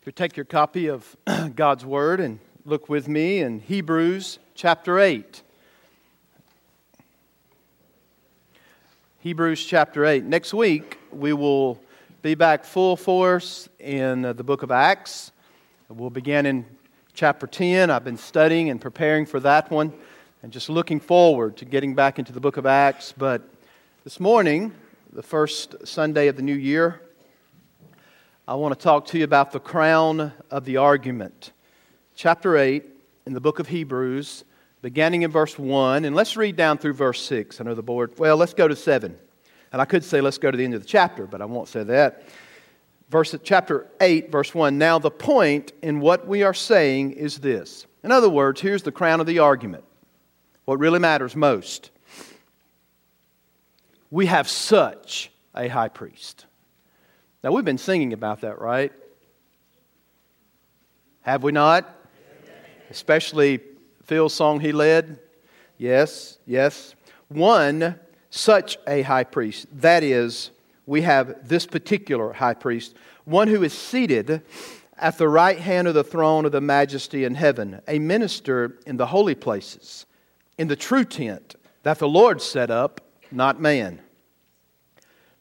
If you take your copy of God's Word and look with me in Hebrews chapter 8. Hebrews chapter 8. Next week, we will be back full force in uh, the book of Acts. We'll begin in chapter 10. I've been studying and preparing for that one and just looking forward to getting back into the book of Acts. But this morning, the first Sunday of the new year, I want to talk to you about the crown of the argument. Chapter 8 in the book of Hebrews, beginning in verse 1, and let's read down through verse 6. I know the board, well, let's go to 7. And I could say let's go to the end of the chapter, but I won't say that. Verse, chapter 8, verse 1. Now, the point in what we are saying is this. In other words, here's the crown of the argument. What really matters most. We have such a high priest. Now, we've been singing about that, right? Have we not? Especially Phil's song he led. Yes, yes. One, such a high priest. That is, we have this particular high priest, one who is seated at the right hand of the throne of the majesty in heaven, a minister in the holy places, in the true tent that the Lord set up, not man.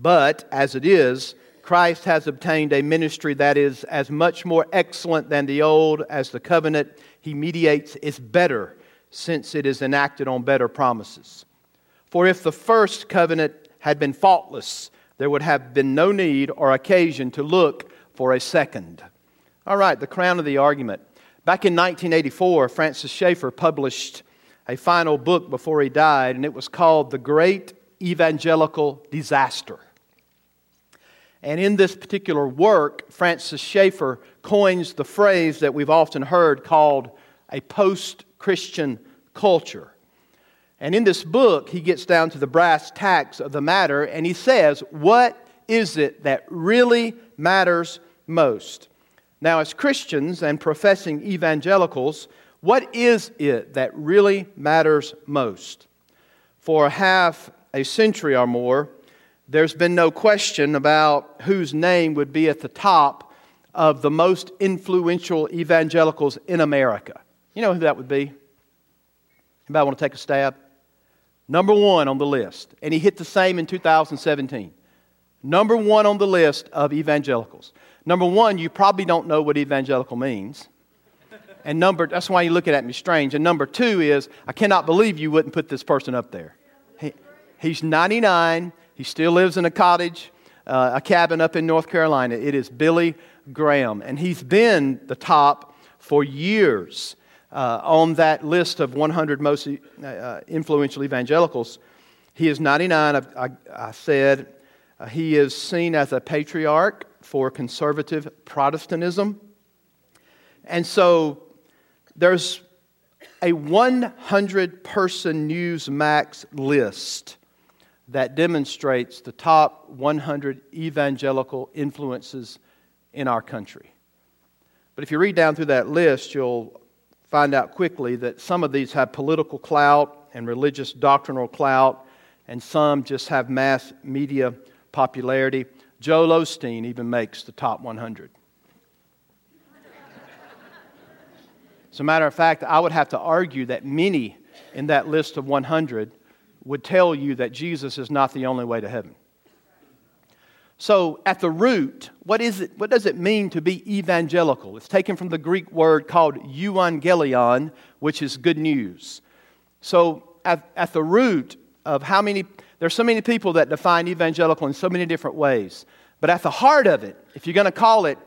But as it is, Christ has obtained a ministry that is as much more excellent than the old as the covenant he mediates is better, since it is enacted on better promises. For if the first covenant had been faultless, there would have been no need or occasion to look for a second. All right, the crown of the argument. Back in 1984, Francis Schaeffer published a final book before he died, and it was called The Great Evangelical Disaster. And in this particular work, Francis Schaeffer coins the phrase that we've often heard called a post Christian culture. And in this book, he gets down to the brass tacks of the matter and he says, What is it that really matters most? Now, as Christians and professing evangelicals, what is it that really matters most? For half a century or more, there's been no question about whose name would be at the top of the most influential evangelicals in America. You know who that would be? Anybody want to take a stab? Number one on the list. And he hit the same in 2017. Number one on the list of evangelicals. Number one, you probably don't know what evangelical means. And number, that's why you're looking at me strange. And number two is, I cannot believe you wouldn't put this person up there. He, he's 99. He still lives in a cottage, uh, a cabin up in North Carolina. It is Billy Graham. And he's been the top for years uh, on that list of 100 most uh, influential evangelicals. He is 99. I, I, I said uh, he is seen as a patriarch for conservative Protestantism. And so there's a 100 person Newsmax list that demonstrates the top 100 evangelical influences in our country. But if you read down through that list, you'll find out quickly that some of these have political clout and religious doctrinal clout, and some just have mass media popularity. Joel Osteen even makes the top 100. As a matter of fact, I would have to argue that many in that list of 100 would tell you that Jesus is not the only way to heaven. So, at the root, what, is it, what does it mean to be evangelical? It's taken from the Greek word called euangelion, which is good news. So, at, at the root of how many, there's so many people that define evangelical in so many different ways. But at the heart of it, if you're going to call it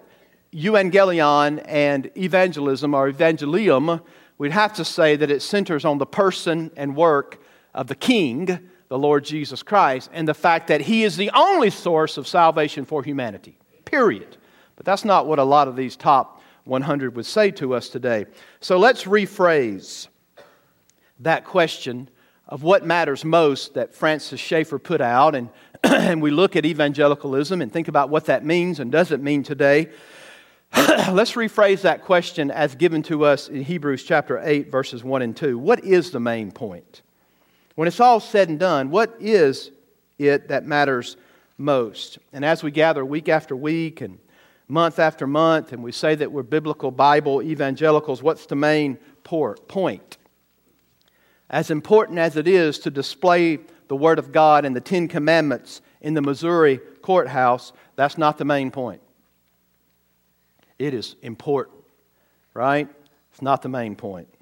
euangelion and evangelism or evangelium, we'd have to say that it centers on the person and work of the King, the Lord Jesus Christ, and the fact that He is the only source of salvation for humanity. Period. But that's not what a lot of these top 100 would say to us today. So let's rephrase that question of what matters most that Francis Schaeffer put out, and, and we look at evangelicalism and think about what that means and doesn't mean today. Let's rephrase that question as given to us in Hebrews chapter 8, verses 1 and 2. What is the main point? When it's all said and done, what is it that matters most? And as we gather week after week and month after month, and we say that we're biblical Bible evangelicals, what's the main point? As important as it is to display the Word of God and the Ten Commandments in the Missouri courthouse, that's not the main point. It is important, right? It's not the main point.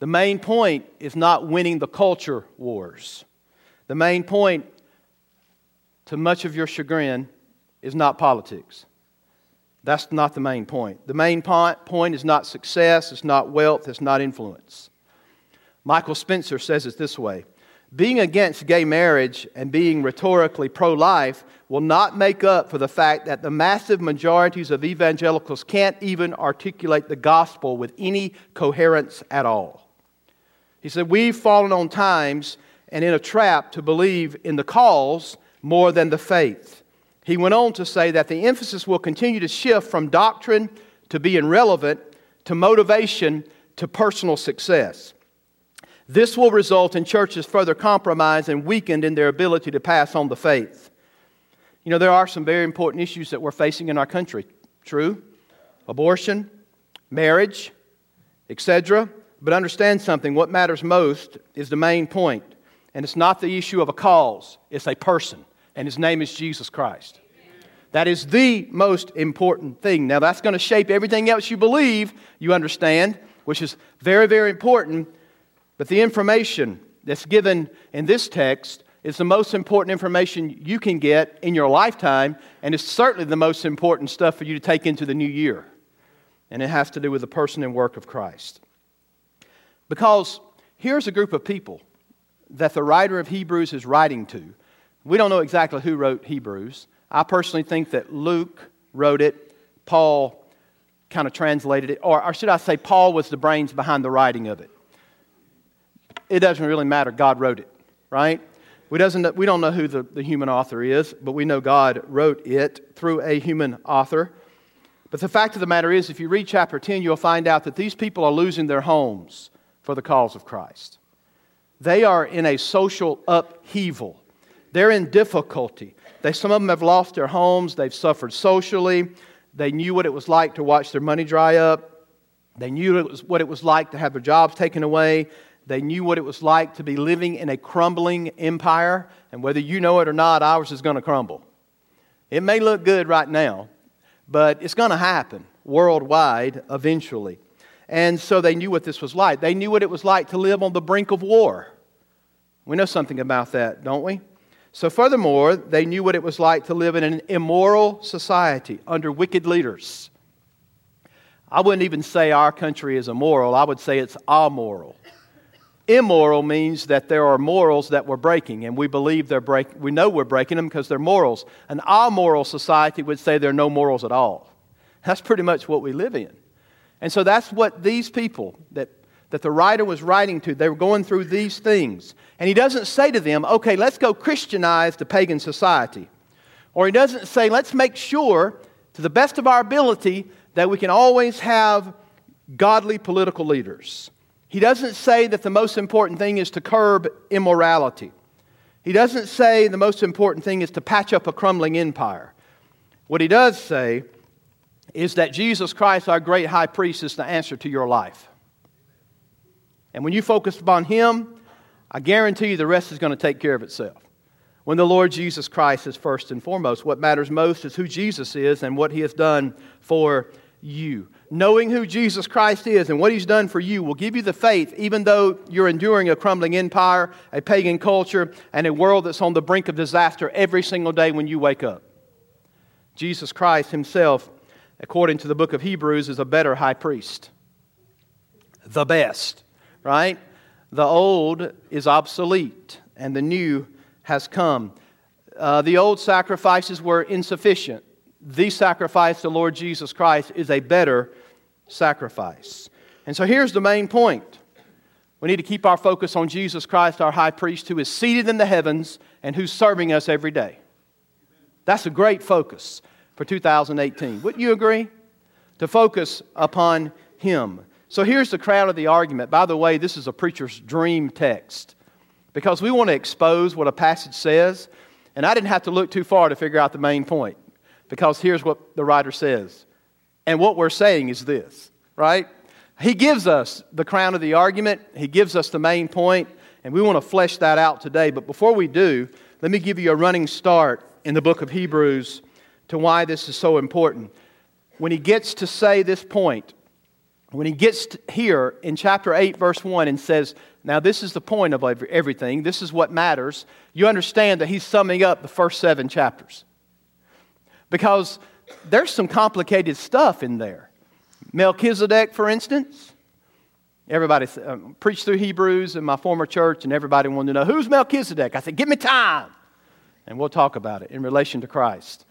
The main point is not winning the culture wars. The main point, to much of your chagrin, is not politics. That's not the main point. The main point is not success, it's not wealth, it's not influence. Michael Spencer says it this way being against gay marriage and being rhetorically pro life will not make up for the fact that the massive majorities of evangelicals can't even articulate the gospel with any coherence at all. He said, We've fallen on times and in a trap to believe in the cause more than the faith. He went on to say that the emphasis will continue to shift from doctrine to being relevant to motivation to personal success. This will result in churches further compromised and weakened in their ability to pass on the faith. You know, there are some very important issues that we're facing in our country. True? Abortion, marriage, etc. But understand something what matters most is the main. And it's not the issue of a cause, it's a person. And his name is Jesus Christ. That is the most important thing. Now, that's going to shape everything else you believe, you understand, which is very, very important. But the information that's given in this text is the most important information you can get in your lifetime, and it's certainly the most important stuff for you to take into the new year. And it has to do with the person and work of Christ. Because here's a group of people that the writer of Hebrews is writing to. We don't know exactly who wrote Hebrews. I personally think that Luke wrote it, Paul kind of translated it, or, or should I say, Paul was the brains behind the writing of it it doesn't really matter. God wrote it, right? We, doesn't, we don't know who the, the human author is, but we know God wrote it through a human author. But the fact of the matter is, if you read chapter 10, you'll find out that these people are losing their homes for the cause of Christ. They are in a social upheaval, they're in difficulty. They, some of them have lost their homes, they've suffered socially, they knew what it was like to watch their money dry up, they knew it was, what it was like to have their jobs taken away. They knew what it was like to be living in a crumbling empire, and whether you know it or not, ours is going to crumble. It may look good right now, but it's going to happen worldwide eventually. And so they knew what this was like. They knew what it was like to live on the brink of war. We know something about that, don't we? So, furthermore, they knew what it was like to live in an immoral society under wicked leaders. I wouldn't even say our country is immoral, I would say it's amoral. Immoral means that there are morals that we're breaking, and we believe they're break, we know we're breaking them because they're morals. An amoral society would say there are no morals at all. That's pretty much what we live in. And so that's what these people that, that the writer was writing to, they were going through these things. And he doesn't say to them, okay, let's go Christianize the pagan society. Or he doesn't say, let's make sure, to the best of our ability, that we can always have godly political leaders. He doesn't say that the most important thing is to curb immorality. He doesn't say the most important thing is to patch up a crumbling empire. What he does say is that Jesus Christ, our great high priest, is the answer to your life. And when you focus upon him, I guarantee you the rest is going to take care of itself. When the Lord Jesus Christ is first and foremost, what matters most is who Jesus is and what he has done for you knowing who Jesus Christ is and what he's done for you will give you the faith, even though you're enduring a crumbling empire, a pagan culture, and a world that's on the brink of disaster every single day when you wake up. Jesus Christ himself, according to the book of Hebrews, is a better high priest. The best, right? The old is obsolete and the new has come. Uh, the old sacrifices were insufficient the sacrifice, the Lord Jesus Christ, is a better sacrifice. And so here's the main point. We need to keep our focus on Jesus Christ, our high priest, who is seated in the heavens and who's serving us every day. That's a great focus for 2018. Wouldn't you agree? To focus upon him. So here's the crown of the argument. By the way, this is a preacher's dream text because we want to expose what a passage says. And I didn't have to look too far to figure out the main point because here's what the writer says. And what we're saying is this, right? He gives us the crown of the argument, he gives us the main point, and we want to flesh that out today. But before we do, let me give you a running start in the book of Hebrews to why this is so important. When he gets to say this point, when he gets here in chapter 8, verse 1, and says, Now this is the point of everything, this is what matters, you understand that he's summing up the first seven chapters. Because there's some complicated stuff in there. Melchizedek, for instance, everybody um, preached through Hebrews in my former church, and everybody wanted to know who's Melchizedek. I said, Give me time, and we'll talk about it in relation to Christ.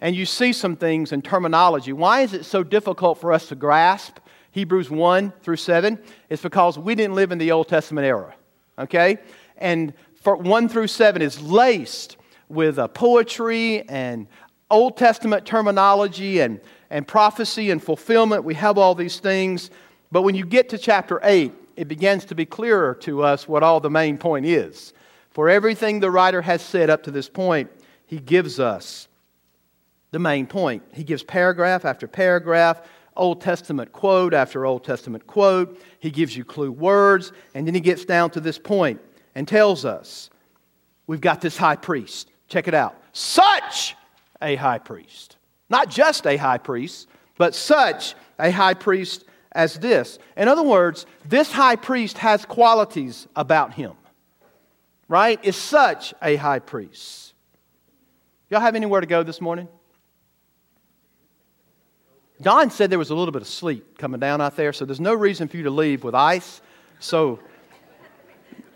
And you see some things in terminology. Why is it so difficult for us to grasp? Hebrews 1 through 7, it's because we didn't live in the Old Testament era. Okay? And for 1 through 7 is laced with uh, poetry and Old Testament terminology and, and prophecy and fulfillment. We have all these things. But when you get to chapter 8, it begins to be clearer to us what all the main point is. For everything the writer has said up to this point, he gives us the main point. He gives paragraph after paragraph Old Testament quote after Old Testament quote. He gives you clue words, and then he gets down to this point and tells us we've got this high priest. Check it out. Such a high priest. Not just a high priest, but such a high priest as this. In other words, this high priest has qualities about him, right? Is such a high priest. Y'all have anywhere to go this morning? Don said there was a little bit of sleet coming down out there, so there's no reason for you to leave with ice. So,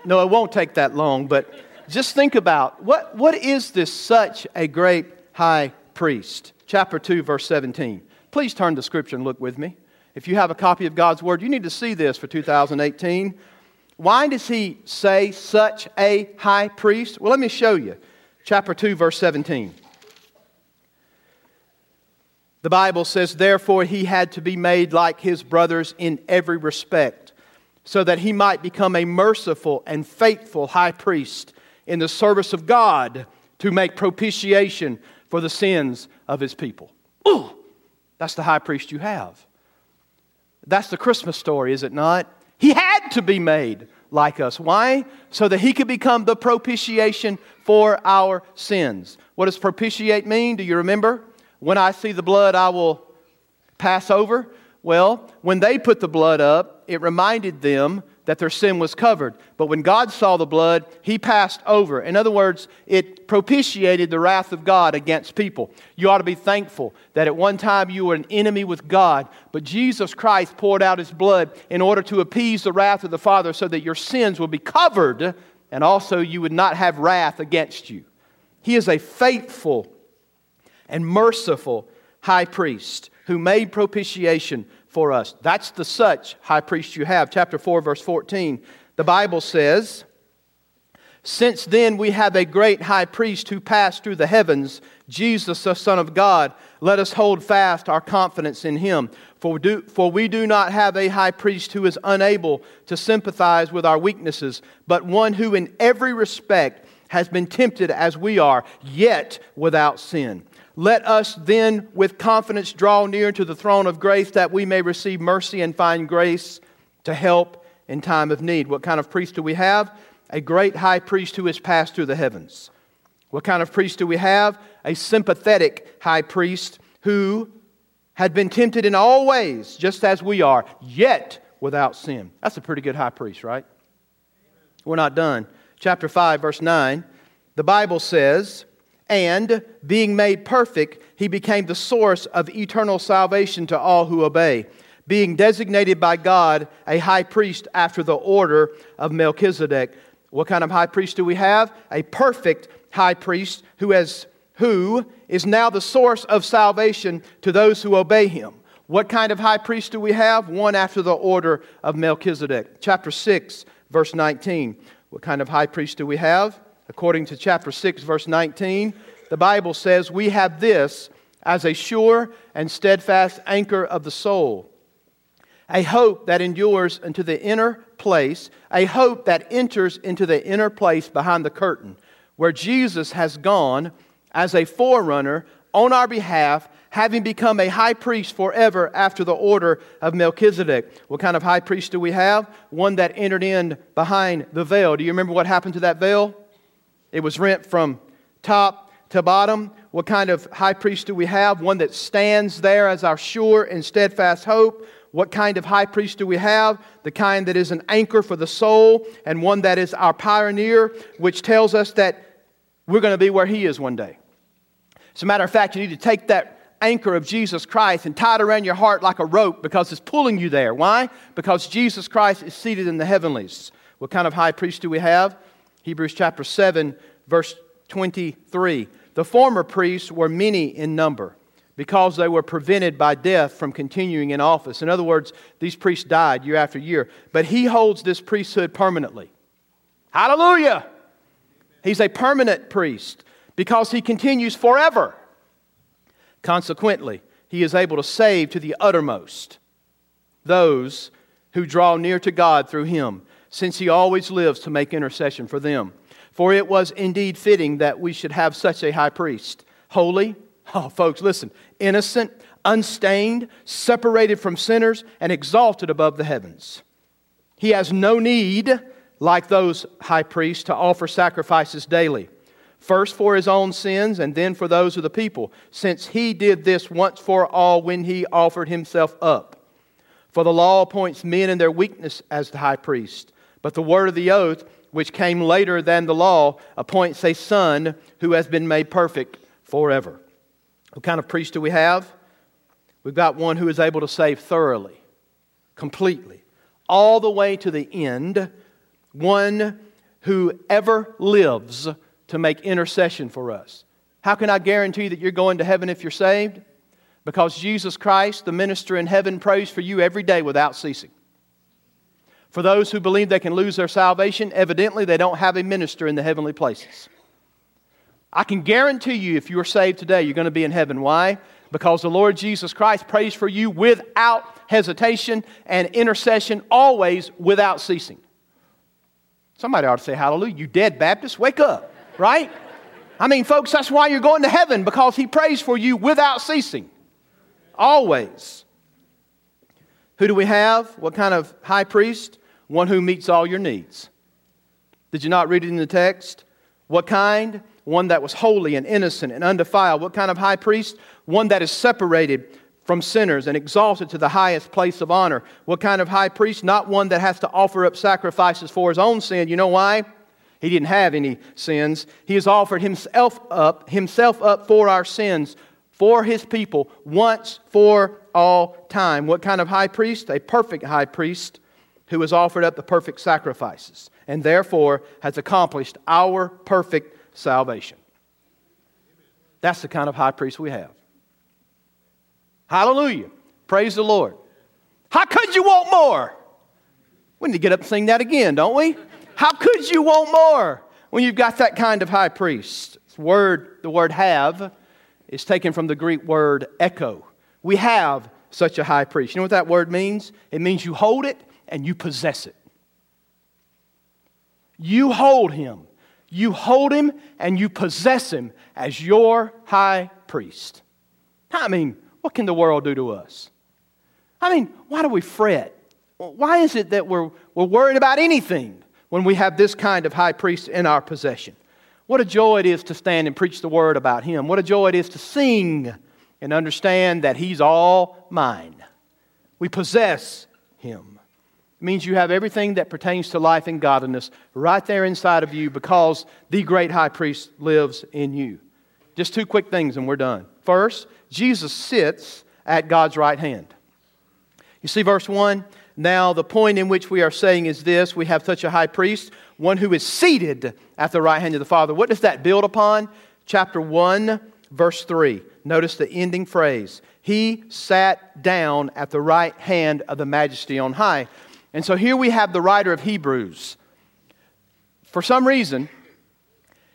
no, it won't take that long, but just think about what, what is this such a great high priest? Chapter 2, verse 17. Please turn to Scripture and look with me. If you have a copy of God's Word, you need to see this for 2018. Why does he say such a high priest? Well, let me show you. Chapter 2, verse 17. The Bible says, Therefore, he had to be made like his brothers in every respect, so that he might become a merciful and faithful high priest in the service of God to make propitiation for the sins of his people. Ooh, that's the high priest you have. That's the Christmas story, is it not? He had to be made like us. Why? So that he could become the propitiation for our sins. What does propitiate mean? Do you remember? When I see the blood, I will pass over. Well, when they put the blood up, it reminded them that their sin was covered. But when God saw the blood, he passed over. In other words, it propitiated the wrath of God against people. You ought to be thankful that at one time you were an enemy with God, but Jesus Christ poured out his blood in order to appease the wrath of the Father so that your sins would be covered and also you would not have wrath against you. He is a faithful and merciful high priest who made propitiation for us. That's the such high priest you have. Chapter 4, verse 14. The Bible says, Since then we have a great high priest who passed through the heavens, Jesus, the Son of God. Let us hold fast our confidence in him. For we, do, for we do not have a high priest who is unable to sympathize with our weaknesses, but one who in every respect has been tempted as we are, yet without sin. Let us then with confidence draw near to the throne of grace that we may receive mercy and find grace to help in time of need. What kind of priest do we have? A great high priest who has passed through the heavens. What kind of priest do we have? A sympathetic high priest who had been tempted in all ways, just as we are, yet without sin. That's a pretty good high priest, right? We're not done. Chapter 5, verse 9, the Bible says, and being made perfect, he became the source of eternal salvation to all who obey, being designated by God a high priest after the order of Melchizedek. What kind of high priest do we have? A perfect high priest who has who is now the source of salvation to those who obey him. What kind of high priest do we have? One after the order of Melchizedek. Chapter 6, verse 19. What kind of high priest do we have? According to chapter 6, verse 19, the Bible says, We have this as a sure and steadfast anchor of the soul, a hope that endures into the inner place, a hope that enters into the inner place behind the curtain, where Jesus has gone as a forerunner on our behalf, having become a high priest forever after the order of Melchizedek. What kind of high priest do we have? One that entered in behind the veil. Do you remember what happened to that veil? It was rent from top to bottom. What kind of high priest do we have? One that stands there as our sure and steadfast hope. What kind of high priest do we have? The kind that is an anchor for the soul, and one that is our pioneer, which tells us that we're going to be where he is one day. As a matter of fact, you need to take that anchor of Jesus Christ and tie it around your heart like a rope because it's pulling you there. Why? Because Jesus Christ is seated in the heavenlies. What kind of high priest do we have? Hebrews chapter 7, verse 23. The former priests were many in number because they were prevented by death from continuing in office. In other words, these priests died year after year. But he holds this priesthood permanently. Hallelujah! He's a permanent priest because he continues forever. Consequently, he is able to save to the uttermost those who draw near to God through him, since he always lives to make intercession for them. For it was indeed fitting that we should have such a high priest, holy, oh, folks, listen, innocent, unstained, separated from sinners, and exalted above the heavens. He has no need, like those high priests, to offer sacrifices daily first for his own sins and then for those of the people, since he did this once for all when he offered himself up. For the law appoints men in their weakness as the high priest, but the word of the oath, which came later than the law, appoints a son who has been made perfect forever. What kind of priest do we have? We've got one who is able to save thoroughly, completely, all the way to the end, one who ever lives to make intercession for us. How can I guarantee that you're going to heaven if you're saved? Because Jesus Christ, the minister in heaven, prays for you every day without ceasing. For those who believe they can lose their salvation, evidently they don't have a minister in the heavenly places. I can guarantee you, if you are saved today, you're going to be in heaven. Why? Because the Lord Jesus Christ prays for you without hesitation and intercession, always without ceasing. Somebody ought to say, Hallelujah. You dead Baptist, wake up right? I mean, folks, that's why you're going to heaven because He prays for you without ceasing. Always. Who do we have? What kind of high priest? One who meets all your needs. Did you not read it in the text? What kind? One that was holy and innocent and undefiled. What kind of high priest? One that is separated from sinners and exalted to the highest place of honor. What kind of high priest? Not one that has to offer up sacrifices for his own sin. You know why? He didn't have any sins. He has offered himself up, himself up for our sins, for his people, once for all time. What kind of high priest? A perfect high priest who has offered up the perfect sacrifices and therefore has accomplished our perfect salvation. That's the kind of high priest we have. Hallelujah. Praise the Lord. How could you want more? We need to get up and sing that again, don't we? How could you want more when you've got that kind of high priest? Word, the word have is taken from the Greek word echo. We have such a high priest. You know what that word means? It means you hold it and you possess it. You hold him. You hold him and you possess him as your high priest. I mean, what can the world do to us? I mean, why do we fret? Why is it that we're, we're worried about anything? when we have this kind of high priest in our possession. What a joy it is to stand and preach the word about him. What a joy it is to sing and understand that he's all mine. We possess him. It means you have everything that pertains to life and godliness right there inside of you because the great high priest lives in you. Just two quick things and we're done. First, Jesus sits at God's right hand. You see verse 1? Now, the point in which we are saying is this we have such a high priest, one who is seated at the right hand of the Father. What does that build upon? chapter 1, verse 3. Notice the ending phrase. He sat down at the right hand of the majesty on high. And so here we have the writer of Hebrews. For some reason,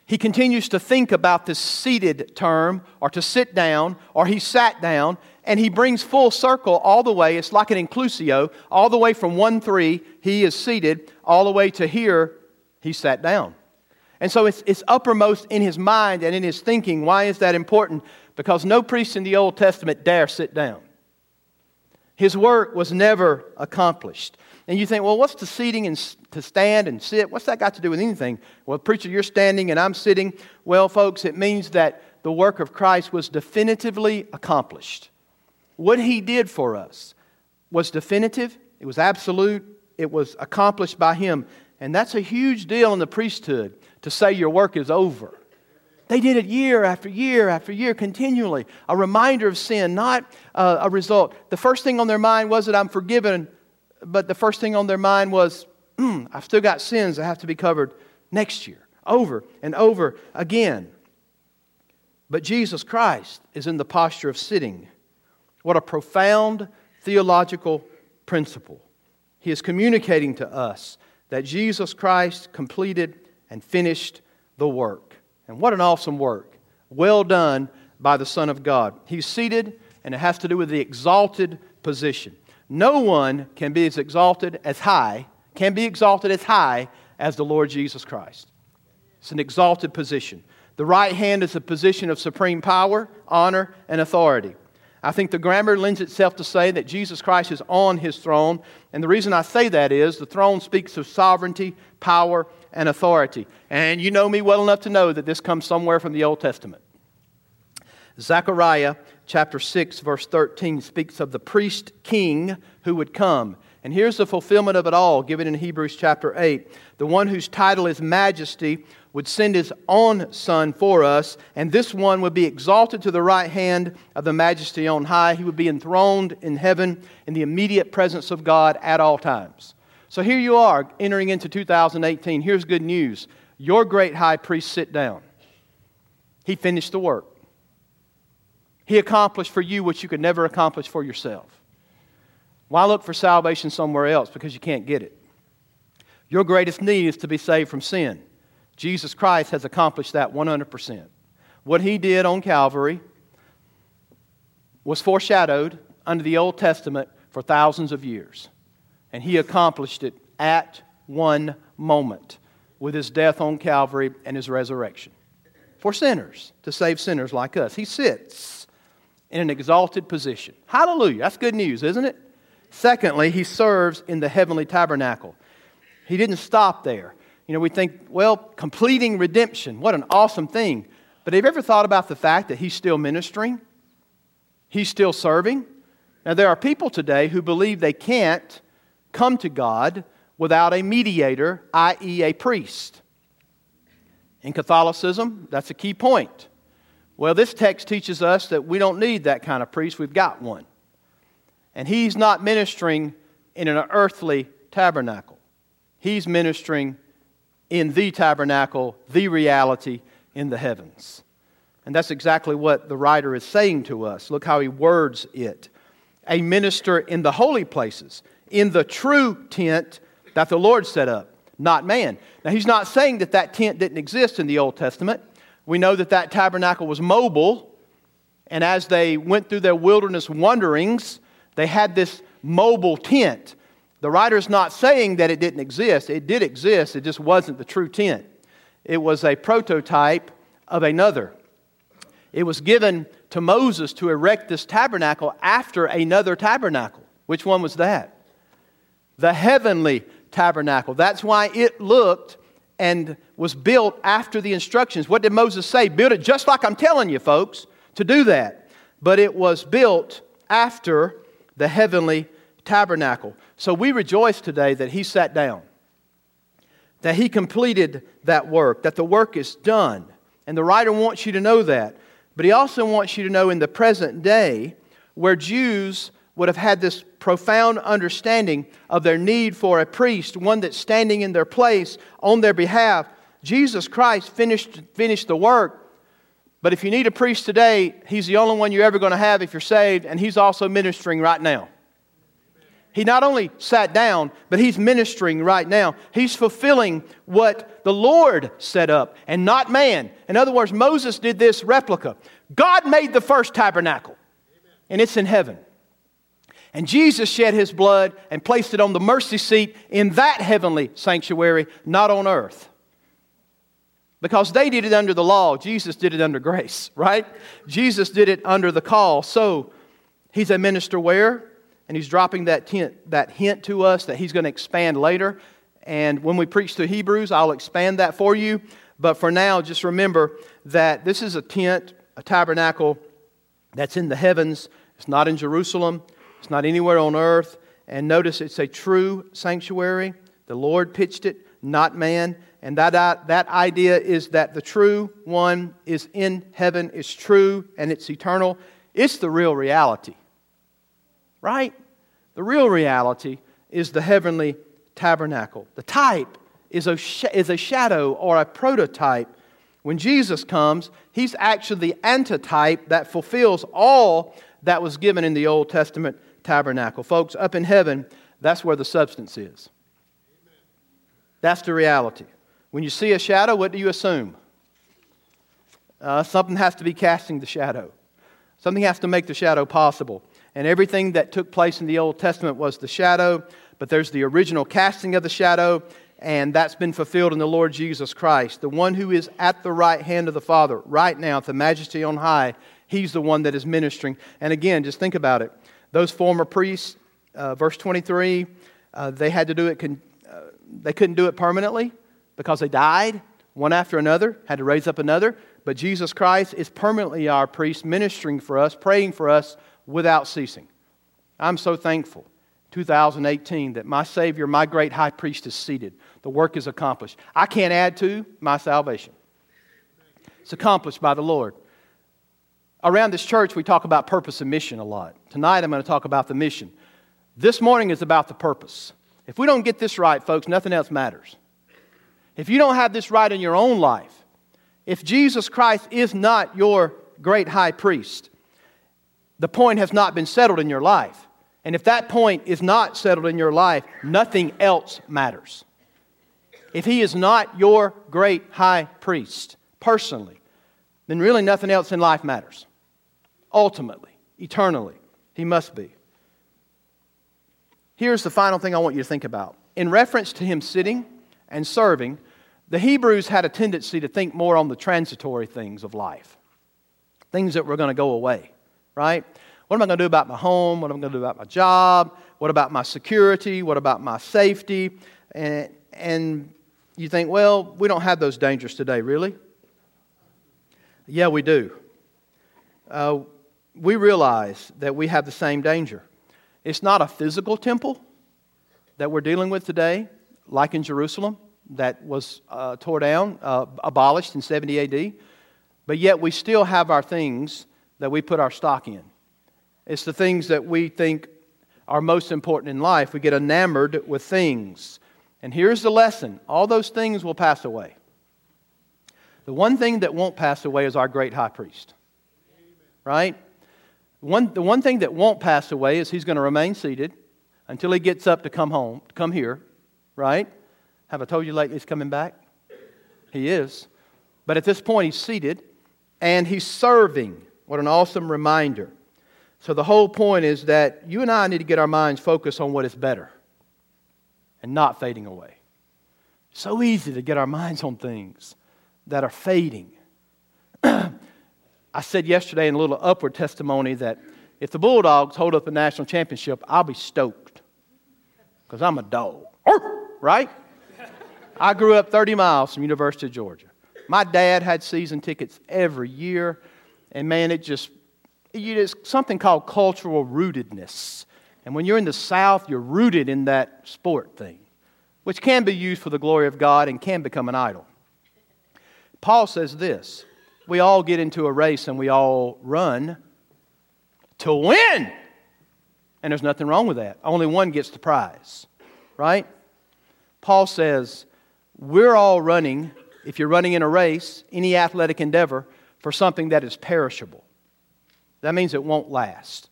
he continues to think about this seated term, or to sit down, or he sat down, and he brings full circle all the way. It's like an inclusio, all the way from 1 3, he is seated, all the way to here, he sat down. And so it's, it's uppermost in his mind and in his thinking. Why is that important? Because no priest in the Old Testament dare sit down. His work was never accomplished. And you think, well, what's the seating and to stand and sit? What's that got to do with anything? Well, preacher, you're standing and I'm sitting. Well, folks, it means that the work of Christ was definitively accomplished. What he did for us was definitive, it was absolute, it was accomplished by him. And that's a huge deal in the priesthood to say your work is over. They did it year after year after year, continually. A reminder of sin, not uh, a result. The first thing on their mind was that I'm forgiven, but the first thing on their mind was, mm, I've still got sins that have to be covered next year, over and over again. But Jesus Christ is in the posture of sitting. What a profound theological principle. He is communicating to us that Jesus Christ completed and finished the work. And what an awesome work. Well done by the Son of God. He's seated, and it has to do with the exalted position. No one can be as exalted as high, can be exalted as high as the Lord Jesus Christ. It's an exalted position. The right hand is a position of supreme power, honor, and authority. I think the grammar lends itself to say that Jesus Christ is on his throne. And the reason I say that is the throne speaks of sovereignty, power, and authority. And you know me well enough to know that this comes somewhere from the Old Testament. Zechariah chapter 6, verse 13 speaks of the priest king who would come. And here's the fulfillment of it all given in Hebrews chapter 8. The one whose title is majesty would send his own son for us, and this one would be exalted to the right hand of the majesty on high. He would be enthroned in heaven in the immediate presence of God at all times. So here you are entering into 2018. Here's good news your great high priest sit down. He finished the work. He accomplished for you what you could never accomplish for yourself. Why look for salvation somewhere else? Because you can't get it. Your greatest need is to be saved from sin. Jesus Christ has accomplished that 100%. What he did on Calvary was foreshadowed under the Old Testament for thousands of years. And he accomplished it at one moment with his death on Calvary and his resurrection. For sinners, to save sinners like us. He sits in an exalted position. Hallelujah. That's good news, isn't it? Secondly, he serves in the heavenly tabernacle. He didn't stop there. You know, we think, well, completing redemption, what an awesome thing. But have you ever thought about the fact that he's still ministering? He's still serving? Now, there are people today who believe they can't come to God without a mediator, i.e., a priest. In Catholicism, that's a key point. Well, this text teaches us that we don't need that kind of priest, we've got one. And he's not ministering in an earthly tabernacle, he's ministering in the tabernacle, the reality in the heavens. And that's exactly what the writer is saying to us. Look how he words it. A minister in the holy places, in the true tent that the Lord set up, not man. Now, he's not saying that that tent didn't exist in the Old Testament. We know that that tabernacle was mobile, and as they went through their wilderness wanderings, they had this mobile tent. The writer's not saying that it didn't exist. It did exist, it just wasn't the true tent. It was a prototype of another. It was given to Moses to erect this tabernacle after another tabernacle. Which one was that? The heavenly tabernacle. That's why it looked and was built after the instructions. What did Moses say? Build it just like I'm telling you, folks, to do that. But it was built after the heavenly tabernacle. So we rejoice today that he sat down, that he completed that work, that the work is done. And the writer wants you to know that. But he also wants you to know in the present day, where Jews would have had this profound understanding of their need for a priest, one that's standing in their place on their behalf. Jesus Christ finished, finished the work, But if you need a priest today, he's the only one you're ever going to have if you're saved, and he's also ministering right now. He not only sat down, but he's ministering right now. He's fulfilling what the Lord set up and not man. In other words, Moses did this replica. God made the first tabernacle, and it's in heaven. And Jesus shed his blood and placed it on the mercy seat in that heavenly sanctuary, not on earth. Because they did it under the law, Jesus did it under grace, right? Jesus did it under the call. So he's a minister where? And he's dropping that, tent, that hint to us that he's going to expand later. And when we preach to Hebrews, I'll expand that for you. But for now, just remember that this is a tent, a tabernacle that's in the heavens. It's not in Jerusalem, it's not anywhere on earth. And notice it's a true sanctuary. The Lord pitched it, not man. And that, that idea is that the true one is in heaven, is true, and it's eternal. It's the real reality. Right? The real reality is the heavenly tabernacle. The type is a, is a shadow or a prototype. When Jesus comes, he's actually the antitype that fulfills all that was given in the Old Testament tabernacle. Folks, up in heaven, that's where the substance is. That's the reality. When you see a shadow, what do you assume? Uh, something has to be casting the shadow. Something has to make the shadow possible. And everything that took place in the Old Testament was the shadow, but there's the original casting of the shadow, and that's been fulfilled in the Lord Jesus Christ. The one who is at the right hand of the Father right now, the majesty on high, he's the one that is ministering. And again, just think about it. Those former priests, uh, verse 23, uh, they had to do it, con- uh, they couldn't do it permanently because they died one after another, had to raise up another. But Jesus Christ is permanently our priest, ministering for us, praying for us without ceasing. I'm so thankful, 2018, that my Savior, my great high priest, is seated. The work is accomplished. I can't add to my salvation, it's accomplished by the Lord. Around this church, we talk about purpose and mission a lot. Tonight, I'm going to talk about the mission. This morning is about the purpose. If we don't get this right, folks, nothing else matters. If you don't have this right in your own life, if Jesus Christ is not your great high priest, the point has not been settled in your life. And if that point is not settled in your life, nothing else matters. If he is not your great high priest personally, then really nothing else in life matters. Ultimately, eternally, he must be. Here's the final thing I want you to think about. In reference to him sitting and serving, the Hebrews had a tendency to think more on the transitory things of life, things that were going to go away, right? What am I going to do about my home? What am I going to do about my job? What about my security? What about my safety? And, and you think, well, we don't have those dangers today, really? Yeah, we do. Uh, we realize that we have the same danger. It's not a physical temple that we're dealing with today, like in Jerusalem that was uh, tore down, uh, abolished in 70 AD, but yet we still have our things that we put our stock in. It's the things that we think are most important in life. We get enamored with things. And here's the lesson all those things will pass away. The one thing that won't pass away is our great high priest. Right? One, the one thing that won't pass away is he's going to remain seated until he gets up to come home, to come here, right? Have I told you lately he's coming back? He is. But at this point, he's seated and he's serving. What an awesome reminder. So, the whole point is that you and I need to get our minds focused on what is better and not fading away. So easy to get our minds on things that are fading. I said yesterday in a little upward testimony that if the Bulldogs hold up a national championship, I'll be stoked because I'm a dog, right? I grew up 30 miles from University of Georgia. My dad had season tickets every year, and man, it just, it's something called cultural rootedness. And when you're in the South, you're rooted in that sport thing, which can be used for the glory of God and can become an idol. Paul says this we all get into a race and we all run to win. And there's nothing wrong with that. Only one gets the prize, right? Paul says, we're all running, if you're running in a race, any athletic endeavor, for something that is perishable. That means it won't last.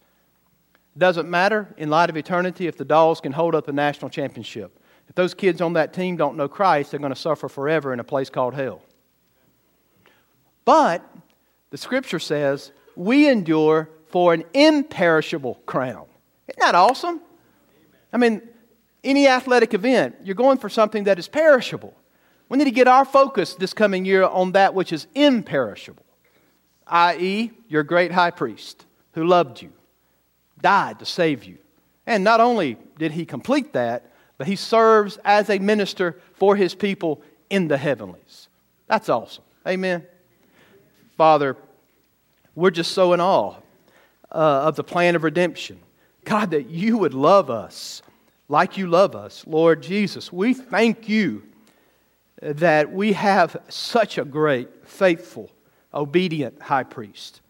Doesn't matter in light of eternity if the Dolls can hold up a national championship. If those kids on that team don't know Christ, they're going to suffer forever in a place called hell. But the scripture says we endure for an imperishable crown. Isn't that awesome? I mean, any athletic event, you're going for something that is perishable. We need to get our focus this coming year on that which is imperishable, i.e., your great high priest who loved you, died to save you. And not only did he complete that, but he serves as a minister for his people in the heavenlies. That's awesome. Amen. Father, we're just so in awe uh, of the plan of redemption. God, that you would love us like you love us. Lord Jesus, we thank you that we have such a great, faithful, obedient high priest.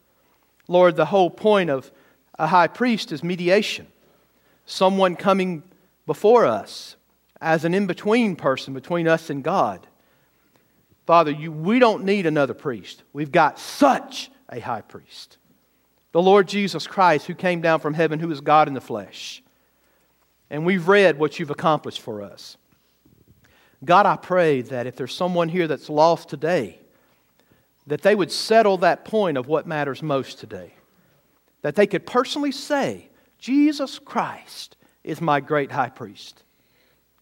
Lord, the whole point of a high priest is mediation, someone coming before us as an in between person between us and God. Father, you, we don't need another priest. We've got such a high priest. The Lord Jesus Christ, who came down from heaven, who is God in the flesh. And we've read what you've accomplished for us. God, I pray that if there's someone here that's lost today, that they would settle that point of what matters most today that they could personally say, Jesus Christ is my great high priest.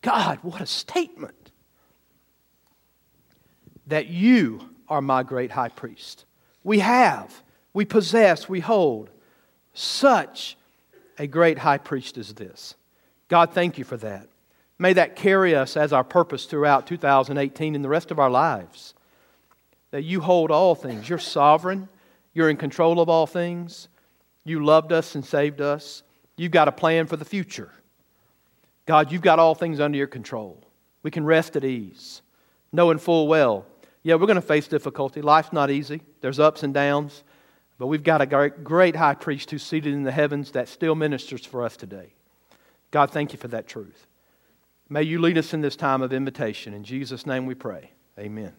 God, what a statement! That you are my great high priest. We have, we possess, we hold such a great high priest as this. God, thank you for that. May that carry us as our purpose throughout 2018 and the rest of our lives. That you hold all things. You're sovereign, you're in control of all things. You loved us and saved us. You've got a plan for the future. God, you've got all things under your control. We can rest at ease, knowing full well, yeah, we're going to face difficulty. Life's not easy, there's ups and downs, but we've got a great, great high priest who's seated in the heavens that still ministers for us today. God, thank you for that truth. May you lead us in this time of invitation. In Jesus' name we pray. Amen.